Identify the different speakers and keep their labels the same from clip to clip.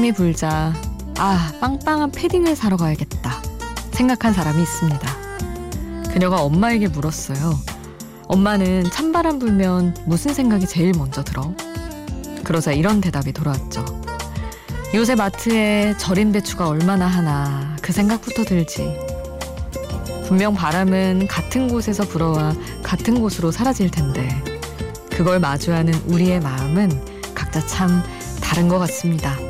Speaker 1: 바람이 불자 아 빵빵한 패딩을 사러 가야겠다 생각한 사람이 있습니다. 그녀가 엄마에게 물었어요. 엄마는 찬바람 불면 무슨 생각이 제일 먼저 들어? 그러자 이런 대답이 돌아왔죠. 요새 마트에 절인 배추가 얼마나 하나 그 생각부터 들지. 분명 바람은 같은 곳에서 불어와 같은 곳으로 사라질 텐데 그걸 마주하는 우리의 마음은 각자 참 다른 것 같습니다.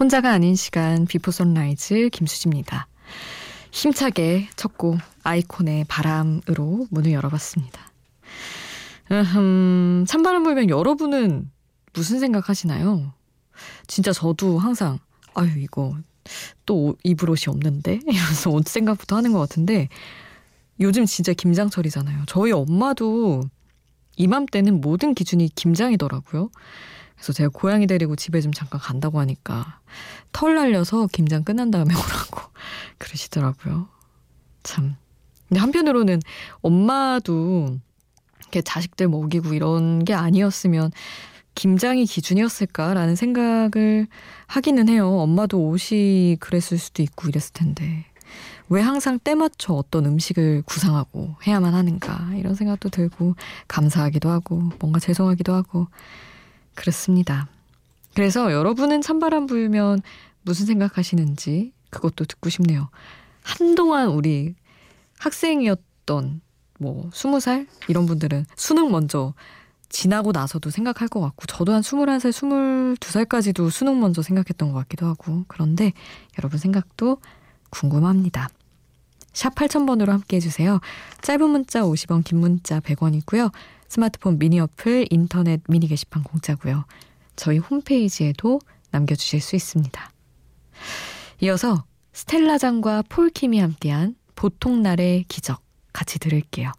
Speaker 1: 혼자가 아닌 시간 Before Sunrise 김수지입니다. 힘차게 첫 곡 iKON의 바람으로 문을 열어봤습니다. 음, 찬바람 불면 여러분은 무슨 생각하시나요? 진짜 저도 항상 아유 이거 또 입을 옷이 없는데 이러면서 옷 생각부터 하는 것 같은데 요즘 진짜 김장철이잖아요. 저희 엄마도 이맘때는 모든 기준이 김장이더라고요. 그래서 제가 고양이 데리고 집에 좀 잠깐 간다고 하니까 털 날려서 김장 끝난 다음에 오라고 그러시더라고요. 참. 근데 한편으로는 엄마도 이렇게 자식들 먹이고 이런 게 아니었으면 김장이 기준이었을까라는 생각을 하기는 해요. 엄마도 옷이 그랬을 수도 있고 이랬을 텐데. 왜 항상 때 맞춰 어떤 음식을 구상하고 해야만 하는가 이런 생각도 들고 감사하기도 하고 뭔가 죄송하기도 하고 그렇습니다. 그래서 여러분은 찬바람 불면 무슨 생각하시는지 그것도 듣고 싶네요. 한동안 우리 학생이었던 뭐 스무 살 이런 분들은 수능 먼저 지나고 나서도 생각할 것 같고 저도 한 스물한 살 스물두 살까지도 수능 먼저 생각했던 것 같기도 하고 그런데 여러분 생각도 궁금합니다. 샵 8000번으로 함께 해주세요. 짧은 문자 50원 긴 문자 100원이고요. 스마트폰 미니 어플, 인터넷 미니 게시판 공짜고요. 저희 홈페이지에도 남겨주실 수 있습니다. 이어서 스텔라장과 폴킴이 함께한 보통날의 기적 같이 들을게요.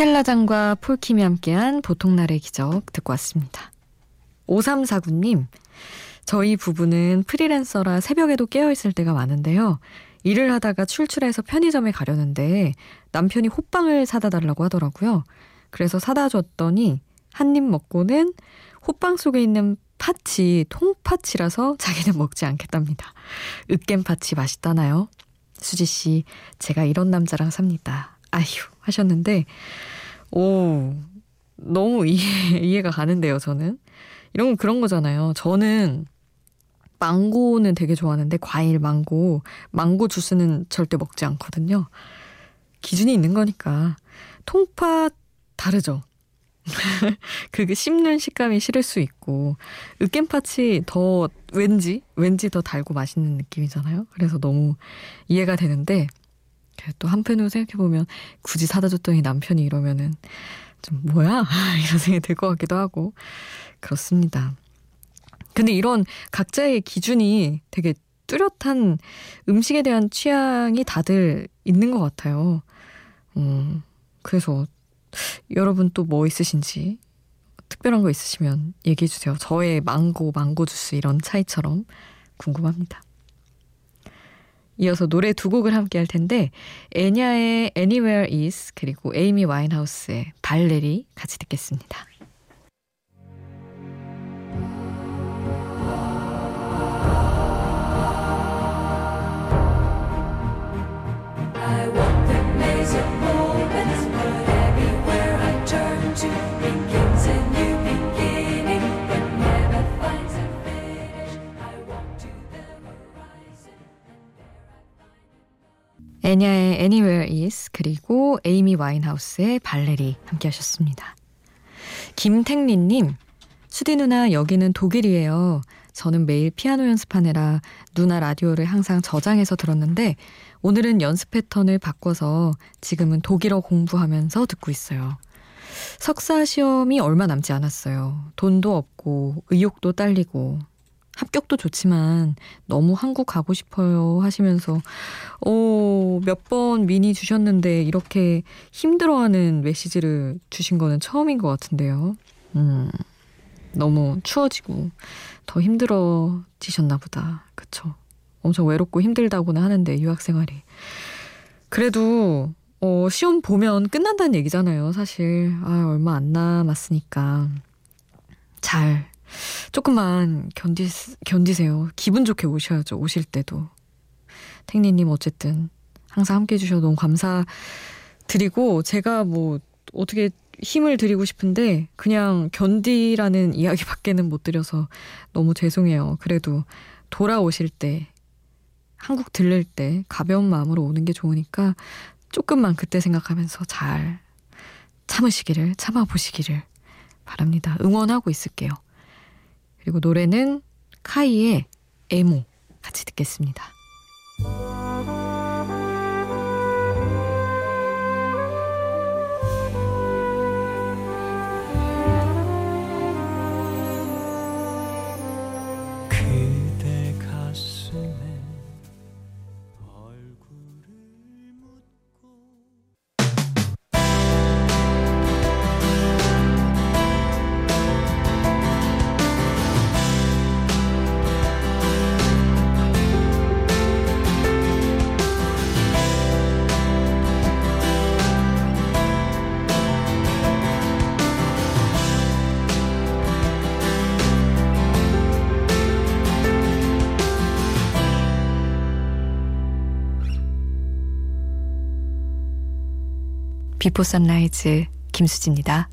Speaker 1: 스텔라 장과 폴킴이 함께한 보통날의 기적 듣고 왔습니다. 5349님, 저희 부부는 프리랜서라 새벽에도 깨어있을 때가 많은데요. 일을 하다가 출출해서 편의점에 가려는데 남편이 호빵을 사다 달라고 하더라고요. 그래서 사다 줬더니 한 입 먹고는 호빵 속에 있는 팥이 통팥이라서 자기는 먹지 않겠답니다. 으깬 팥이 맛있다나요? 수지 씨, 제가 이런 남자랑 삽니다. 아휴 하셨는데 오 너무 이해, 이해가 가는데요, 저는. 이런 건 그런 거잖아요. 저는 망고는 되게 좋아하는데 과일 망고, 망고 주스는 절대 먹지 않거든요. 기준이 있는 거니까. 통팥 다르죠. 그게 씹는 식감이 싫을 수 있고 으깬팥이 더 왠지 왠지 더 달고 맛있는 느낌이잖아요. 그래서 너무 이해가 되는데 또 한편으로 생각해 보면 굳이 사다 줬더니 남편이 이러면은 좀 뭐야 이런 생각이 들 것 같기도 하고 그렇습니다. 근데 이런 각자의 기준이 되게 뚜렷한 음식에 대한 취향이 다들 있는 것 같아요. 음, 그래서 여러분 또 뭐 있으신지 특별한 거 있으시면 얘기해 주세요. 저의 망고, 망고 주스 이런 차이처럼 궁금합니다. 이어서 노래 두 곡을 함께 할 텐데 애냐의 Anywhere Is 그리고 에이미 와인하우스의 발레리 같이 듣겠습니다. 애냐의 Anywhere Is 그리고 에이미 와인하우스의 발레리 함께 하셨습니다. 김택리님, 수디 누나 여기는 독일이에요. 저는 매일 피아노 연습하느라 누나 라디오를 항상 저장해서 들었는데 오늘은 연습 패턴을 바꿔서 지금은 독일어 공부하면서 듣고 있어요. 석사 시험이 얼마 남지 않았어요. 돈도 없고 의욕도 딸리고 합격도 좋지만 너무 한국 가고 싶어요 하시면서 어, 몇 번 미니 주셨는데 이렇게 힘들어하는 메시지를 주신 거는 처음인 것 같은데요. 음, 너무 추워지고 더 힘들어지셨나 보다. 그쵸? 엄청 외롭고 힘들다고는 하는데 유학 생활이. 그래도 어, 시험 보면 끝난다는 얘기잖아요. 사실 아, 얼마 안 남았으니까 잘 조금만 견디 견디세요. 기분 좋게 오셔야죠. 오실 때도. 택니님 어쨌든 항상 함께 해주셔서 너무 감사드리고 제가 뭐 어떻게 힘을 드리고 싶은데 그냥 견디라는 이야기밖에는 못 드려서 너무 죄송해요. 그래도 돌아오실 때 한국 들릴 때 가벼운 마음으로 오는 게 좋으니까 조금만 그때 생각하면서 잘 참으시기를 참아보시기를 바랍니다. 응원하고 있을게요. 그리고 노래는 카이의 에모 같이 듣겠습니다. Before Sunrise 김수지입니다.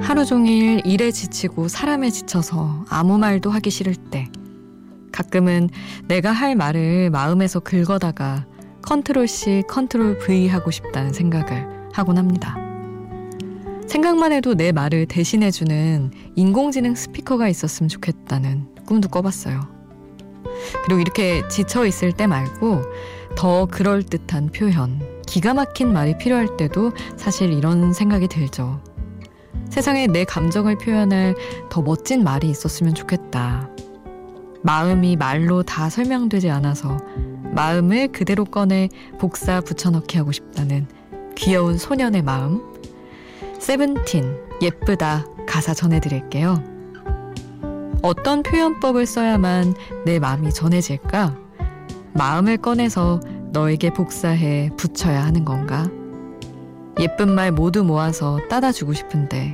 Speaker 1: 하루 종일 일에 지치고 사람에 지쳐서 아무 말도 하기 싫을 때 가끔은 내가 할 말을 마음에서 긁어다가 control C, control V 하고 싶다는 생각을 하곤 합니다. 생각만 해도 내 말을 대신해주는 인공지능 스피커가 있었으면 좋겠다는 꿈도 꿔봤어요. 그리고 이렇게 지쳐 있을 때 말고 더 그럴듯한 표현, 기가 막힌 말이 필요할 때도 사실 이런 생각이 들죠. 세상에 내 감정을 표현할 더 멋진 말이 있었으면 좋겠다. 마음이 말로 다 설명되지 않아서 마음을 그대로 꺼내 복사 붙여넣기 하고 싶다는 귀여운 소년의 마음. 세븐틴 예쁘다 가사 전해드릴게요. 어떤 표현법을 써야만 내 마음이 전해질까? 마음을 꺼내서 너에게 복사해 붙여야 하는 건가? 예쁜 말 모두 모아서 따다 주고 싶은데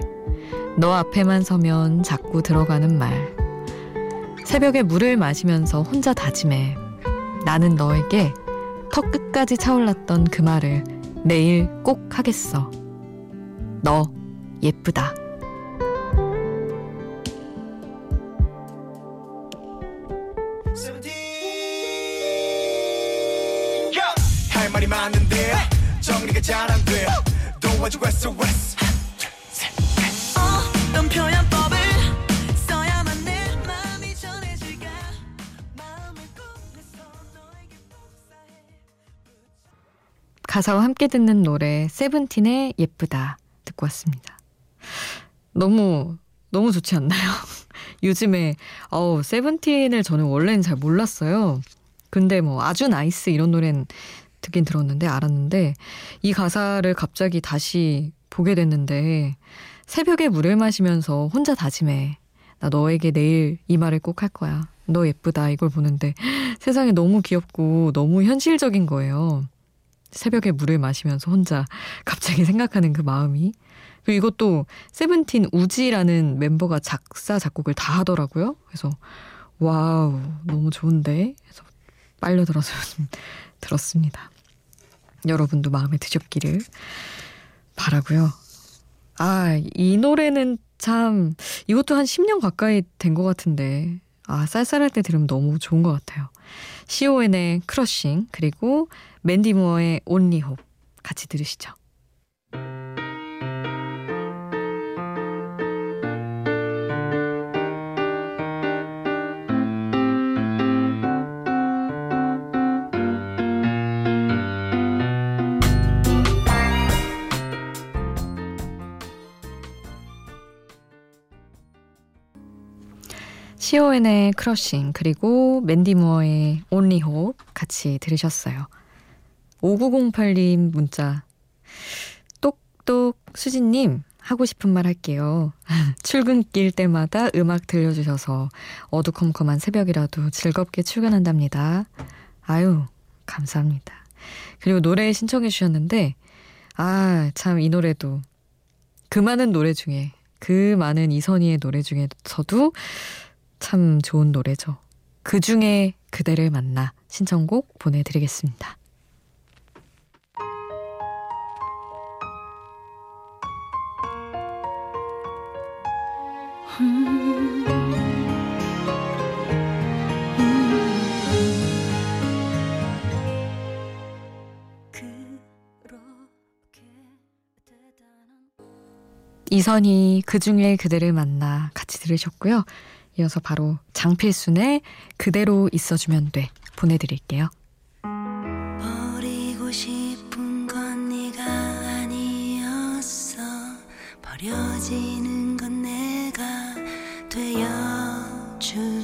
Speaker 1: 너 앞에만 서면 자꾸 들어가는 말. 새벽에 물을 마시면서 혼자 다짐해. 나는 너에게 턱 끝까지 차올랐던 그 말을 내일 꼭 하겠어. 너 예쁘다. 할 말이 많은데 정리가 잘 안 돼. 도와줘 SOS. 어떤 표현법을 써야만 내 마음이 전해질까? 마음을 꺼내서 너에게 복사해. 가사와 함께 듣는 노래 세븐틴의 예쁘다. 듣고 왔습니다. 너무 너무 좋지 않나요? 요즘에 어우 세븐틴을 저는 원래는 잘 몰랐어요. 근데 뭐 아주 NICE 이런 노래는 듣긴 들었는데 알았는데 이 가사를 갑자기 다시 보게 됐는데 새벽에 물을 마시면서 혼자 다짐해. 나 너에게 내일 이 말을 꼭 할 거야. 너 예쁘다 이걸 보는데 세상에 너무 귀엽고 너무 현실적인 거예요. 새벽에 물을 마시면서 혼자 갑자기 생각하는 그 마음이. 그리고 이것도 세븐틴 우지라는 멤버가 작사, 작곡을 다 하더라고요. 그래서 wow, 너무 좋은데? 그래서 빨려 들어서 들었습니다. 여러분도 마음에 드셨기를 바라고요. 아, 이 노래는 참 이것도 한 10년 가까이 된 것 같은데 아 쌀쌀할 때 들으면 너무 좋은 것 같아요. CON의 Crushing 그리고 맨디 무어의 Only Hope 같이 들으시죠. CON의 크러싱 그리고 맨디 무어의 Only Hope 같이 들으셨어요. 5908님 문자 똑똑 수진님 하고 싶은 말 할게요. 출근길 때마다 음악 들려주셔서 어두컴컴한 새벽이라도 즐겁게 출근한답니다. 아유 감사합니다. 그리고 노래 신청해 주셨는데 아 참 이 노래도 그 많은 노래 중에 그 많은 이선희의 노래 중에서도 참 좋은 노래죠. 그 중에 그대를 만나 신청곡 보내드리겠습니다. 이선희 그 중에 그대를 만나 같이 들으셨고요. 이어서 바로 장필순의 그대로 있어주면 돼 보내드릴게요. 버리고 싶은 건 네가 아니었어 버려지는 건 내가 되어줄게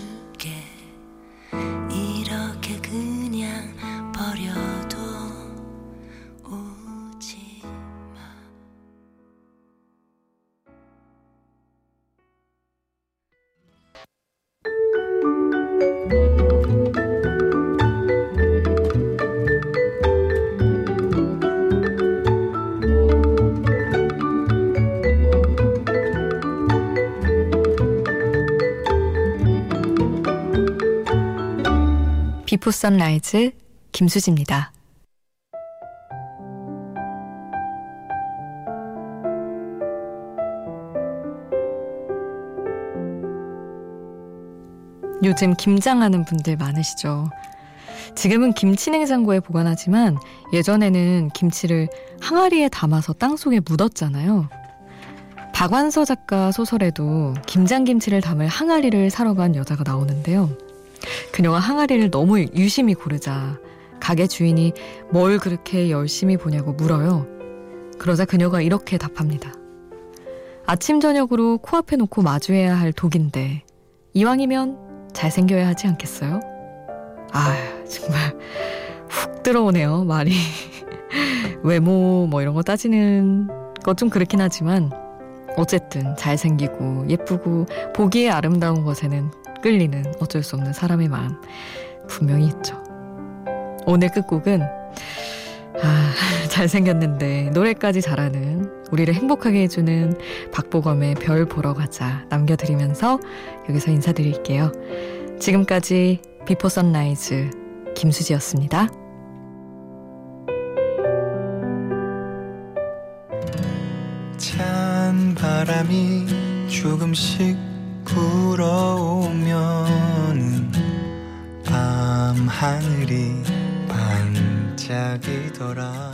Speaker 1: Before Sunrise 김수지입니다. 요즘 김장하는 분들 많으시죠. 지금은 김치 냉장고에 보관하지만 예전에는 김치를 항아리에 담아서 땅속에 묻었잖아요. 박완서 작가 소설에도 김장김치를 담을 항아리를 사러 간 여자가 나오는데요. 그녀가 항아리를 너무 유심히 고르자 가게 주인이 뭘 그렇게 열심히 보냐고 물어요. 그러자 그녀가 이렇게 답합니다. 아침 저녁으로 코앞에 놓고 마주해야 할 독인데 이왕이면 잘생겨야 하지 않겠어요? 아 정말 훅 들어오네요 말이 외모 뭐 이런 거 따지는 것 좀 그렇긴 하지만 어쨌든 잘생기고 예쁘고 보기에 아름다운 것에는 끌리는 어쩔 수 없는 사람의 마음 분명히 있죠. 오늘 끝곡은 아, 잘생겼는데 노래까지 잘하는 우리를 행복하게 해주는 박보검의 별 보러 가자 남겨드리면서 여기서 인사드릴게요. 지금까지 Before Sunrise 김수지였습니다. 찬 바람이 조금씩 불어오 면 밤하늘이 반짝이더라